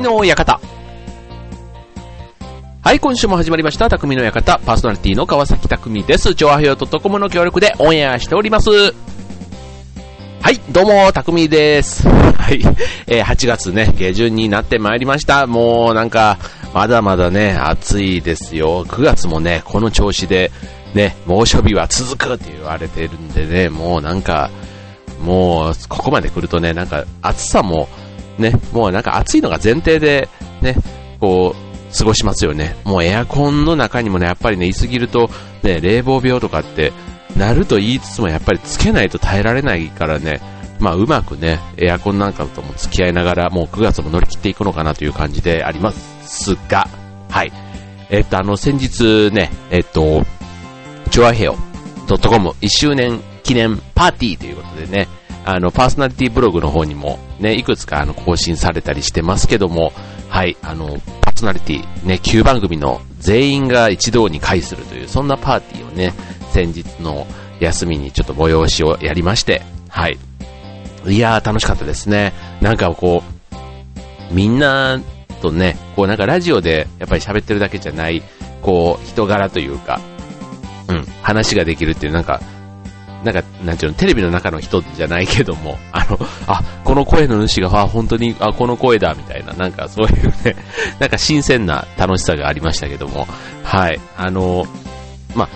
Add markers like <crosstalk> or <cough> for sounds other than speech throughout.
匠の館。はい、今週も始まりました、匠の館、パーソナリティの川崎匠です。調和表とコムの協力でオンエアしております。はい、どうも、匠です。はい、えー、8月ね、下旬になってまいりました。もうなんか、まだまだね、暑いですよ。9月もね、この調子で、ね、猛暑日は続くって言われてるんでね、もうなんか、もう、ここまで来るとね、なんか暑さも、ね、もうなんか暑いのが前提で、ね、こう、過ごしますよね。もうエアコンの中にもね、やっぱりね、いすぎると、ね、冷房病とかって、なると言いつつもやっぱりつけないと耐えられないからね、まあうまくね、エアコンなんかとも付き合いながら、もう9月も乗り切っていくのかなという感じでありますが、はい。えっと、あの、先日ね、えっと、チョアヘオ .com1 周年記念パーティーということでね、あの、パーソナリティブログの方にもね、いくつかあの、更新されたりしてますけども、はい、あの、パーソナリティ、ね、9番組の全員が一堂に会するという、そんなパーティーをね、先日の休みにちょっと催しをやりまして、はい。いやー、楽しかったですね。なんかこう、みんなとね、こうなんかラジオでやっぱり喋ってるだけじゃない、こう、人柄というか、うん、話ができるっていう、なんか、なんか、なんていうの、テレビの中の人じゃないけども、<laughs> あの、あ、この声の主が、あ、本当に、あ、この声だ、みたいな、なんかそういうね、<laughs> なんか新鮮な楽しさがありましたけども、はい、あの、ま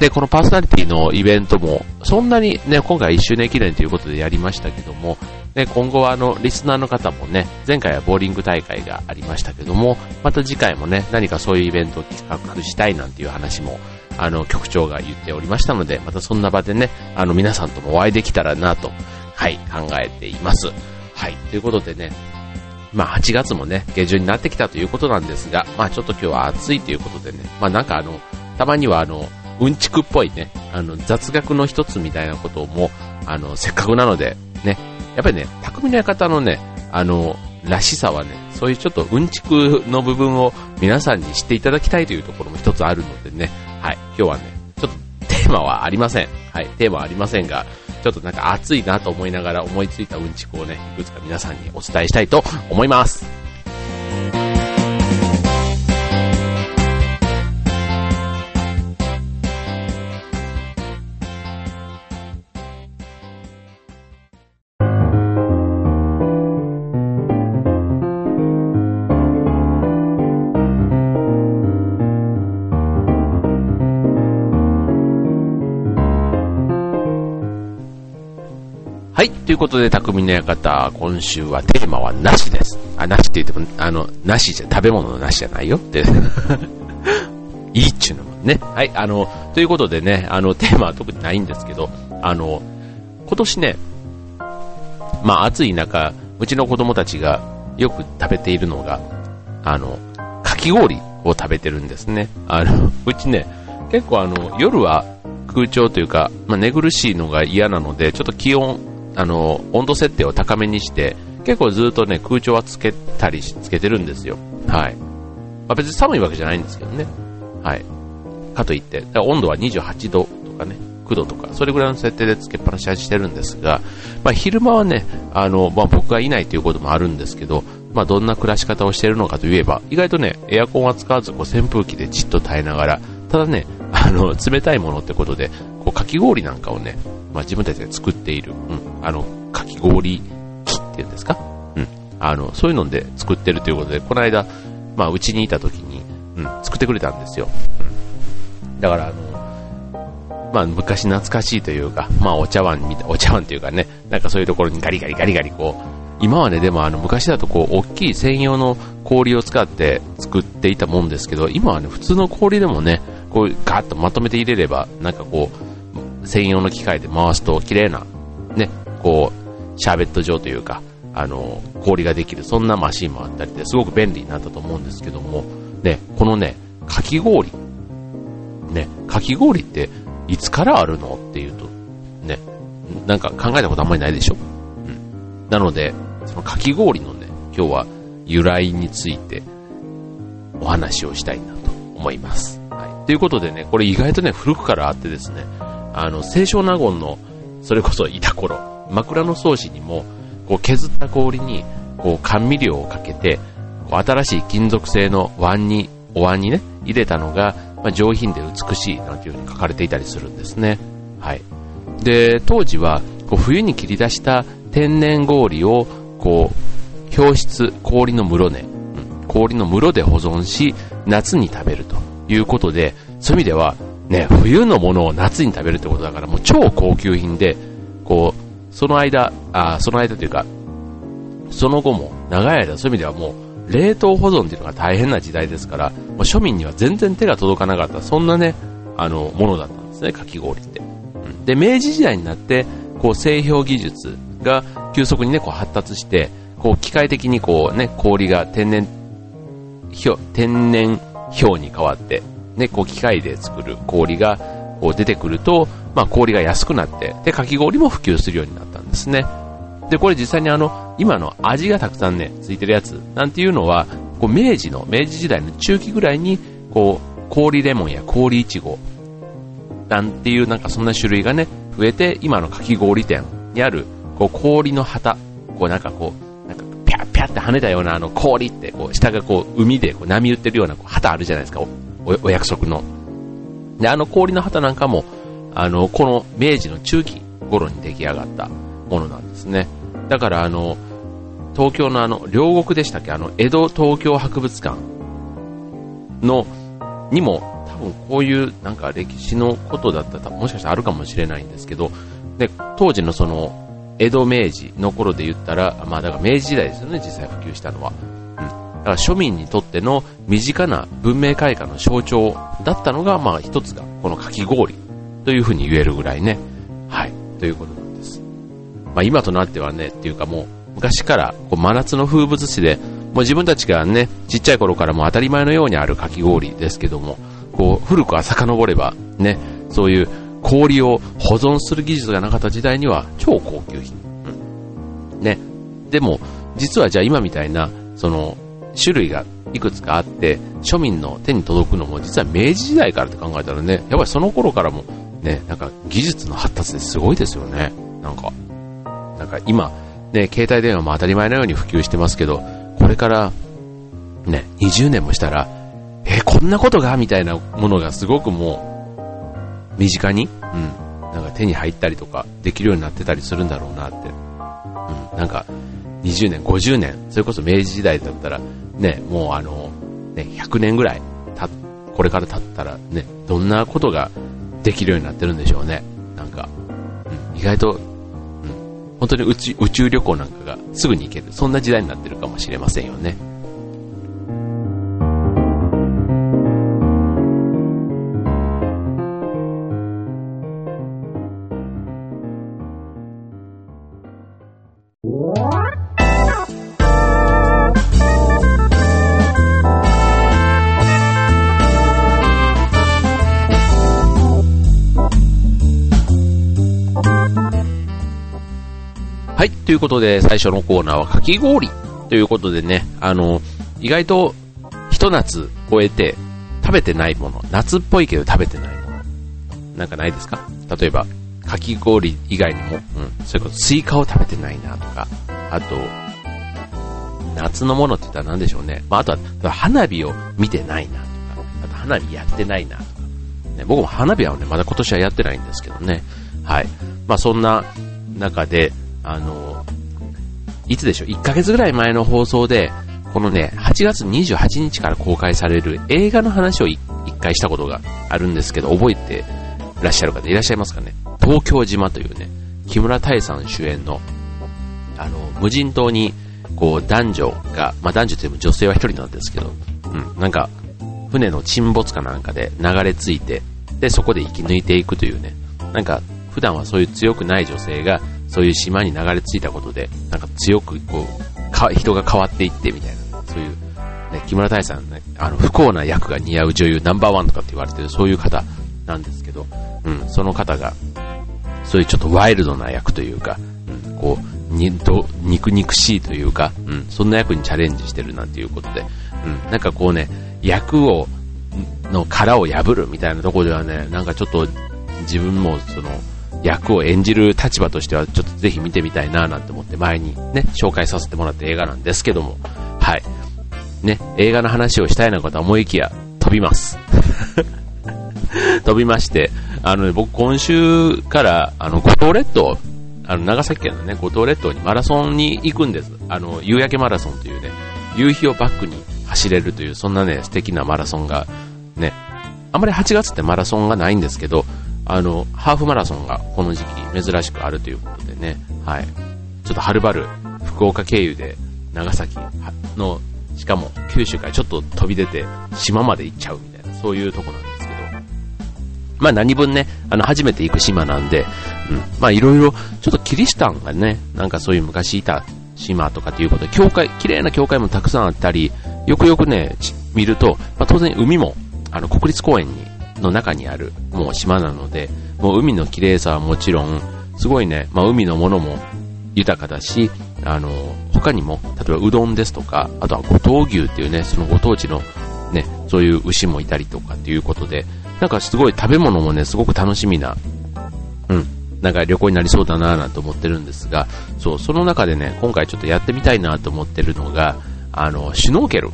で、このパーソナリティのイベントも、そんなにね、今回1周年記念ということでやりましたけども、ね、今後はあの、リスナーの方もね、前回はボーリング大会がありましたけども、また次回もね、何かそういうイベントを企画したいなんていう話もあの、局長が言っておりましたので、またそんな場でね、あの、皆さんともお会いできたらなと、はい、考えています。はい、ということでね、まあ8月もね、下旬になってきたということなんですが、まあちょっと今日は暑いということでね、まあなんかあの、たまにはあの、うんちくっぽいね、あの、雑学の一つみたいなことも、あの、せっかくなので、ね、やっぱりね、匠の館のね、あの、らしさはね、そういうちょっとうんちくの部分を皆さんに知っていただきたいというところも一つあるのでね、はい、今日はね、ちょっとテーマはありません。はい、テーマはありませんが、ちょっとなんか暑いなと思いながら思いついたうんちくをね、いくつか皆さんにお伝えしたいと思います。はい。ということで、匠の館、今週はテーマはなしです。あ、なしって言っても、あの、なしじゃ、食べ物のなしじゃないよって。<laughs> いいっちゅうのもね。はい。あの、ということでね、あの、テーマは特にないんですけど、あの、今年ね、まあ暑い中、うちの子供たちがよく食べているのが、あの、かき氷を食べてるんですね。あの、うちね、結構あの、夜は空調というか、まあ、寝苦しいのが嫌なので、ちょっと気温あの、温度設定を高めにして、結構ずっとね、空調はつけたりし、つけてるんですよ。はい。まあ、別に寒いわけじゃないんですけどね。はい。かといって、温度は28度とかね、9度とか、それぐらいの設定でつけっぱなししてるんですが、まあ、昼間はね、あの、まあ、僕がいないということもあるんですけど、まあ、どんな暮らし方をしているのかといえば、意外とね、エアコンは使わず、こう、扇風機でじっと耐えながら、ただね、あの、冷たいものってことで、こう、き氷なんかをね、まあ、自分たちで作っている、うん、あの、かき氷機っていうんですか？うん。あの、そういうので作ってるということで、この間、まあ、うちにいた時に、うん、作ってくれたんですよ。うん。だから、あの、まあ、昔懐かしいというか、まあ、お茶碗みた、お茶碗というかね、なんかそういうところにガリガリガリガリこう、今はね、でもあの、昔だとこう、大きい専用の氷を使って作っていたもんですけど、今はね、普通の氷でもね、こう、ガーッとまとめて入れれば、なんかこう、専用の機械で回すと綺麗な、ね、こう、シャーベット状というか、あの、氷ができる、そんなマシンもあったりですごく便利になったと思うんですけども、ね、このね、かき氷、ね、かき氷っていつからあるのっていうと、ね、なんか考えたことあんまりないでしょ？うん。なので、そのかき氷のね、今日は由来についてお話をしたいなと思います。はい。ということでね、これ意外とね、古くからあってですね、あの、清少納言の、それこそいた頃、枕草子にも、こう削った氷に、こう甘味料をかけて、こう新しい金属製の碗に、お椀にね、入れたのが、まあ、上品で美しいなんていう風に書かれていたりするんですね。はい。で、当時は、こう冬に切り出した天然氷を、こう、氷室、氷の室ね、うん、氷の室で保存し、夏に食べるということで、そういう意味では、ね、冬のものを夏に食べるってことだから、もう超高級品で、こう、その間、あその間というか、その後も長い間、そういう意味ではもう、冷凍保存っていうのが大変な時代ですから、もう庶民には全然手が届かなかった、そんなね、あの、ものだったんですね、かき氷って。うん、で、明治時代になって、こう、製氷技術が急速にね、こう発達して、こう、機械的にこうね、氷が天然、天然氷に変わって、ね、こう、機械で作る氷が、こう出てくると、まあ、氷が安くなって、で、かき氷も普及するようになったんですね。で、これ実際にあの、今の味がたくさんね、ついてるやつなんていうのは、こう明治の、明治時代の中期ぐらいに、こう、氷レモンや氷いちごなんていうなんかそんな種類がね、増えて、今のかき氷店にある、こう、氷の旗、こうなんかこう、なんか、ぴゃぴゃって跳ねたようなあの氷って、こう、下がこう、海でこう波打ってるようなこう旗あるじゃないですか、お約束の。で、あの氷の旗なんかも、あの、この明治の中期頃に出来上がったものなんですね。だからあの、東京のあの、両国でしたっけ？あの、江戸東京博物館の、にも、多分こういうなんか歴史のことだったら、もしかしたらあるかもしれないんですけど、で、当時のその、江戸明治の頃で言ったら、まあだから明治時代ですよね、実際普及したのは。だから庶民にとっての身近な文明開化の象徴だったのが、まあ一つが、このかき氷というふうに言えるぐらいね。はい。ということなんですまあ、今となってはね、っていうかもう、昔からこう真夏の風物詩で、もう自分たちがね、ちっちゃい頃からも当たり前のようにあるかき氷ですけども、こう、古くは遡れば、ね、そういう氷を保存する技術がなかった時代には超高級品。うん。ね。でも、実はじゃあ今みたいな、その、種類がいくつかあって、庶民の手に届くのも実は明治時代からって考えたらね、やっぱりその頃からもね、なんか技術の発達ですごいですよね。なんか。なんか今、ね、携帯電話も当たり前のように普及してますけど、これから、ね、20年もしたら、えこんなことがみたいなものがすごくもう、身近に、うん、なんか手に入ったりとか、できるようになってたりするんだろうなって。うん、なんか、20年、50年、それこそ明治時代だったら、ね、もうあの、ね、100年ぐらい、た、これから経ったらね、どんなことができるようになってるんでしょうね。なんか、うん、意外とうん本当に宇宙宇宙旅行なんかがすぐに行ける、そんな時代になってるかもしれませんよね。ということで最初のコーナーはかき氷ということでね、あの、意外と一夏超えて食べてないもの、夏っぽいけど食べてないもの、なんかないですか？例えば、かき氷以外にも、うん、それこそスイカを食べてないなとか、あと、夏のものって言ったら何でしょうね。まあ、あとは花火を見てないなとか、あと花火やってないなとか、ね、僕も花火はね、まだ今年はやってないんですけどね。はい。まあそんな中で、あの、いつでしょう、1ヶ月ぐらい前の放送で、このね、8月28日から公開される映画の話を一回したことがあるんですけど、覚えてらっしゃる方いらっしゃいますかね？東京島というね、木村多江さん主演の、あの、無人島に、こう、男女が、まあ、男女というも女性は一人なんですけど、うん、なんか、船の沈没かなんかで流れ着いて、で、そこで生き抜いていくというね、なんか、普段はそういう強くない女性が、そういう島に流れ着いたことで、なんか強くこう、か人が変わっていってみたいな、そういう、ね、木村多江さんね、あの、不幸な役が似合う女優ナンバーワンとかって言われてる、そういう方なんですけど、うん、その方が、そういうちょっとワイルドな役というか、うん、こう、に、ど、肉肉しいというか、うん、そんな役にチャレンジしてるなんていうことで、うん、なんかこうね、役を、の殻を破るみたいなところではね、なんかちょっと自分もその、役を演じる立場としてはちょっとぜひ見てみたいななんて思って前にね、紹介させてもらった映画なんですけども、はい。ね、映画の話をしたいなことは思いきや飛びます。<laughs> 飛びまして、あの、ね、僕今週から、あの、五島列島、あの、長崎県のね、五島列島にマラソンに行くんです。あの、夕焼けマラソンというね、夕日をバックに走れるという、そんなね、素敵なマラソンが、ね、あんまり8月ってマラソンがないんですけど、あの、ハーフマラソンがこの時期珍しくあるということでね、はい。ちょっとはるばる福岡経由で長崎の、しかも九州からちょっと飛び出て島まで行っちゃうみたいな、そういうとこなんですけど、まあ何分ね、あの初めて行く島なんで、うん、まあいろいろ、ちょっとキリシタンがね、なんかそういう昔いた島とかっていうことで、教会、綺麗な教会もたくさんあったり、よくよくね、見ると、まあ当然海も、あの国立公園に、の中にある、もう島なので、もう海の綺麗さはもちろん、すごいね、まあ海のものも豊かだし、あの、他にも、例えばうどんですとか、あとは五島牛っていうね、そのご当地のね、そういう牛もいたりとかっていうことで、なんかすごい食べ物もね、すごく楽しみな、うん、なんか旅行になりそうだなぁなんて思ってるんですが、そう、その中でね、今回ちょっとやってみたいなと思ってるのが、あの、シュノーケル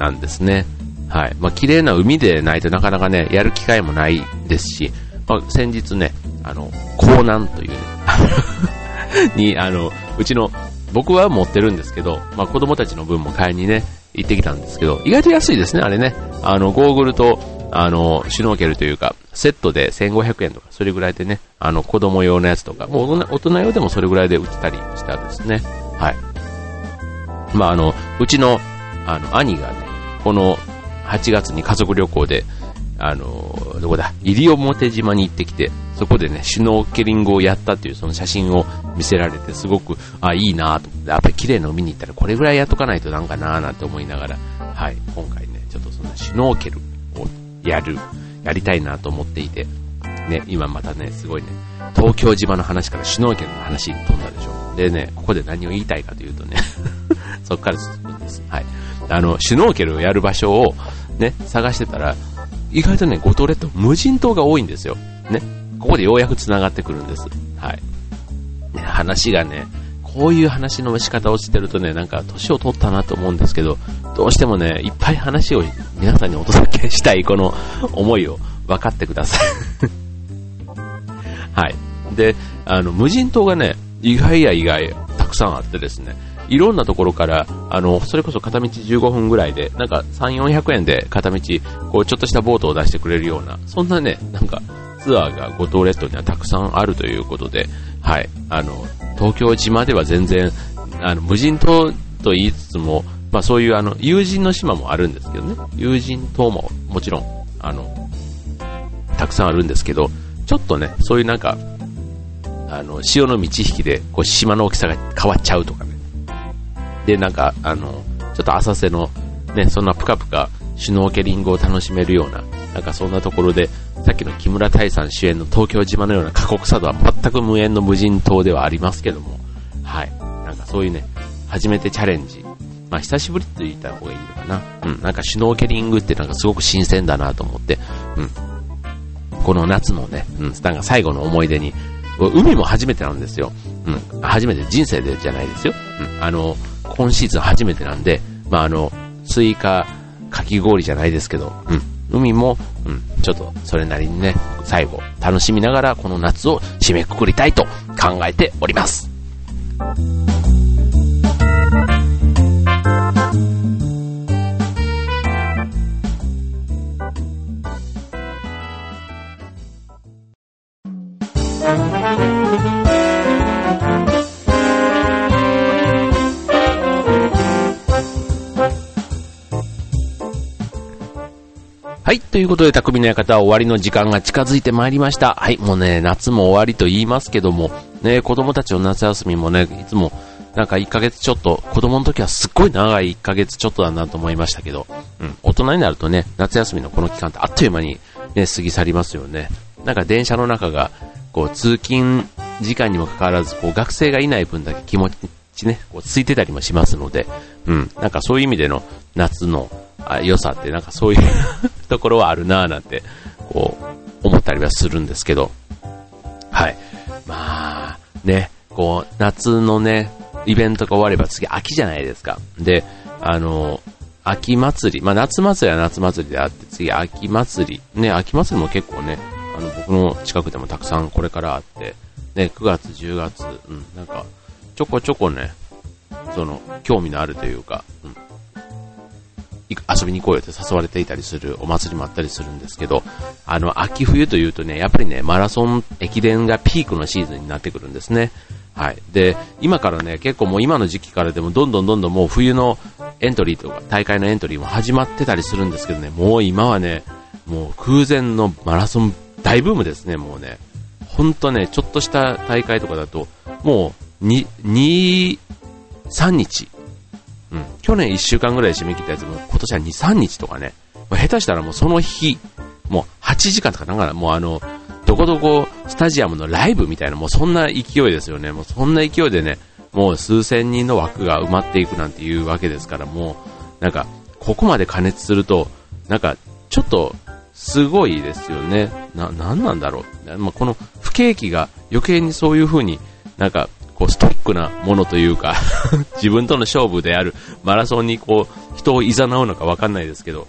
なんですね。はい。まあ、綺麗な海でないとなかなかね、やる機会もないですし、まあ、先日ね、あの、港南というね、<laughs> に、あの、うちの、僕は持ってるんですけど、まあ、子供たちの分も買いにね、行ってきたんですけど、意外と安いですね、あれね。あの、ゴーグルと、あの、シュノーケルというか、セットで1500円とか、それぐらいでね、あの、子供用のやつとか、もう大人大人用でもそれぐらいで売ってたりしたんですね。はい。まあ、あの、うちの、あの、兄がね、この8月に家族旅行で、あの、どこだ、西表島に行ってきて、そこでね、シュノーケリングをやったっていうその写真を見せられて、すごく、あ、いいなと思って、やっぱり綺麗な海に行ったらこれぐらいやっとかないとなんかなーなんて思いながら、はい、今回ね、ちょっとそのシュノーケルをやる、やりたいなと思っていて、ね、今またね、すごいね、東京島の話からシュノーケルの話に飛んだでしょ。でね、ここで何を言いたいかというとね <laughs> そっから進むんです。はい。あの、シュノーケルをやる場所をね、探してたら、意外とね、五島列島無人島が多いんですよ。ね。ここでようやく繋がってくるんです。はい。ね、話がね、こういう話の仕方をしてるとね、なんか年を取ったなと思うんですけど、どうしてもね、いっぱい話を皆さんにお届けしたいこの思いを分かってください <laughs> はい。で、あの、無人島がね、意外や意外、たくさんあってですね、いろんなところから、あの、それこそ片道15分ぐらいで、なんか3、400円で片道、こう、ちょっとしたボートを出してくれるような、そんなね、なんか、ツアーが五島列島にはたくさんあるということで、はい、あの、東京島では全然、あの、無人島と言いつつも、まあそういうあの、友人の島もあるんですけどね、友人島ももちろん、あの、たくさんあるんですけど、ちょっとね、そういうなんか、あの、潮の満ち引きで、こう、島の大きさが変わっちゃうとかね、で、なんか、あの、ちょっと浅瀬の、ね、そんなぷかぷかシュノーケリングを楽しめるような、なんかそんなところで、さっきの木村太さん主演の東京島のような過酷さとは全く無縁の無人島ではありますけども、はい。なんかそういうね、初めてチャレンジ。まあ久しぶりって言った方がいいのかな。うん。なんかシュノーケリングってなんかすごく新鮮だなと思って、うん。この夏のね、うん、なんか最後の思い出に、海も初めてなんですよ。うん。初めて人生でじゃないですよ。うん。あの、今シーズン初めてなんで、まあ、あの、スイカ、かき氷じゃないですけど、うん。海も、うん、ちょっとそれなりにね、最後、楽しみながらこの夏を締めくくりたいと考えております。はい。ということで、匠の館は終わりの時間が近づいてまいりました。はい。もうね、夏も終わりと言いますけども、ね、子供たちの夏休みもね、いつも、なんか1ヶ月ちょっと、子供の時はすっごい長い1ヶ月ちょっとだなと思いましたけど、うん。大人になるとね、夏休みのこの期間ってあっという間にね、過ぎ去りますよね。なんか電車の中が、こう、通勤時間にもかかわらず、こう、学生がいない分だけ気持ちね、こう、ついてたりもしますので、うん。なんかそういう意味での夏のあ良さってなんかそういう <laughs> ところはあるなぁなんて、こう、思ったりはするんですけど、はい。まあ、ね、こう、夏のね、イベントが終われば次秋じゃないですか。で、あの、秋祭り、まあ夏祭りは夏祭りであって、次秋祭り。ね、秋祭りも結構ね、あの僕の近くでもたくさんこれからあって、ね、9月、10月、うん、なんか、ちょこちょこね、その、興味のあるというか、うん、遊びに行こうよって誘われていたりするお祭りもあったりするんですけど、あの、秋冬というとね、やっぱりね、マラソン駅伝がピークのシーズンになってくるんですね。はい。で、今からね、結構もう今の時期からでもどんどんどんどんもう冬のエントリーとか大会のエントリーも始まってたりするんですけどね、もう今はね、もう空前のマラソン大ブームですね、もうね。ほんとね、ちょっとした大会とかだと、もう2、2、3日。うん。去年1週間ぐらい締め切ったやつも今年は2、3日とかね。ま下手したらもうその日、もう8時間とかなんかもうあの、どこどこスタジアムのライブみたいな、もうそんな勢いですよね。もうそんな勢いでね、もう数千人の枠が埋まっていくなんていうわけですから、もう、なんか、ここまで加熱すると、なんか、ちょっと、すごいですよね。な、なんなんだろう。まあ、この不景気が余計にそういう風になんか、こう、ストイックなものというか <laughs> 自分との勝負であるマラソンにこう、人を誘うのかわかんないですけど、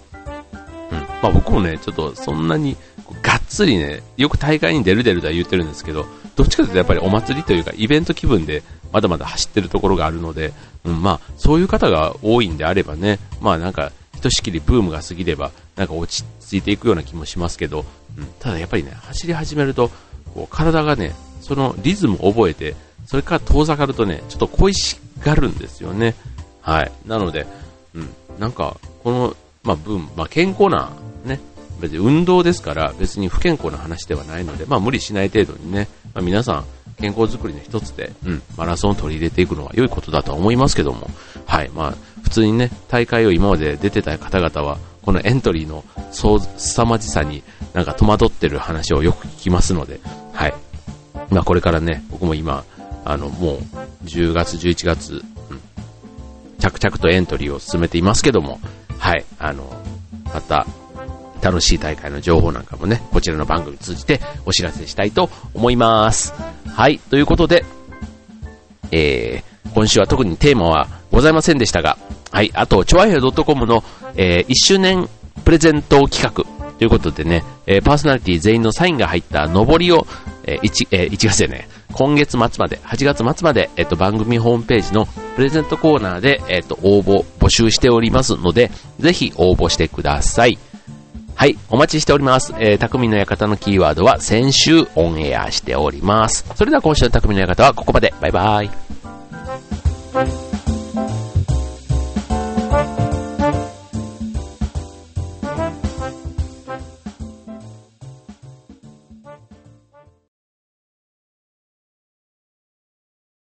うん。まあ僕もね、ちょっとそんなにがっつりね、よく大会に出る出るとは言ってるんですけど、どっちかというとやっぱりお祭りというかイベント気分でまだまだ走ってるところがあるので、うん、まあそういう方が多いんであればね、まあなんかひとしきりブームが過ぎればなんか落ち着いていくような気もしますけど、うん、ただやっぱりね、走り始めると、こう体がね、そのリズムを覚えて、それから遠ざかるとね、ちょっと恋しがるんですよね。はい。なので、うん、なんか、この、まあ、ブーム、まあ、健康な、ね、別に運動ですから、別に不健康な話ではないので、まあ、無理しない程度にね、まあ、皆さん、健康づくりの一つで、うん、マラソンを取り入れていくのは良いことだとは思いますけども、はい、まあ、普通にね、大会を今まで出てた方々は、このエントリーのすさまじさになんか戸惑ってる話をよく聞きますので、はい。まあこれからね、僕も今、あの、もう10月、11月、うん、着々とエントリーを進めていますけども、はい、あの、また、楽しい大会の情報なんかもね、こちらの番組通じてお知らせしたいと思います。はい、ということで、えー、今週は特にテーマはございませんでしたが、はい、あと、ちょわへよ .com の、えー、1周年プレゼント企画ということでね、えー、パーソナリティ全員のサインが入った上りを、えー、1、えー、1月でね、今月末まで、8月末まで、えっと、番組ホームページのプレゼントコーナーで、えっと、応募、募集しておりますので、ぜひ応募してください。はい、お待ちしております。えー、匠の館のキーワードは先週オンエアしております。それでは今週の匠の館はここまで。バイバイ。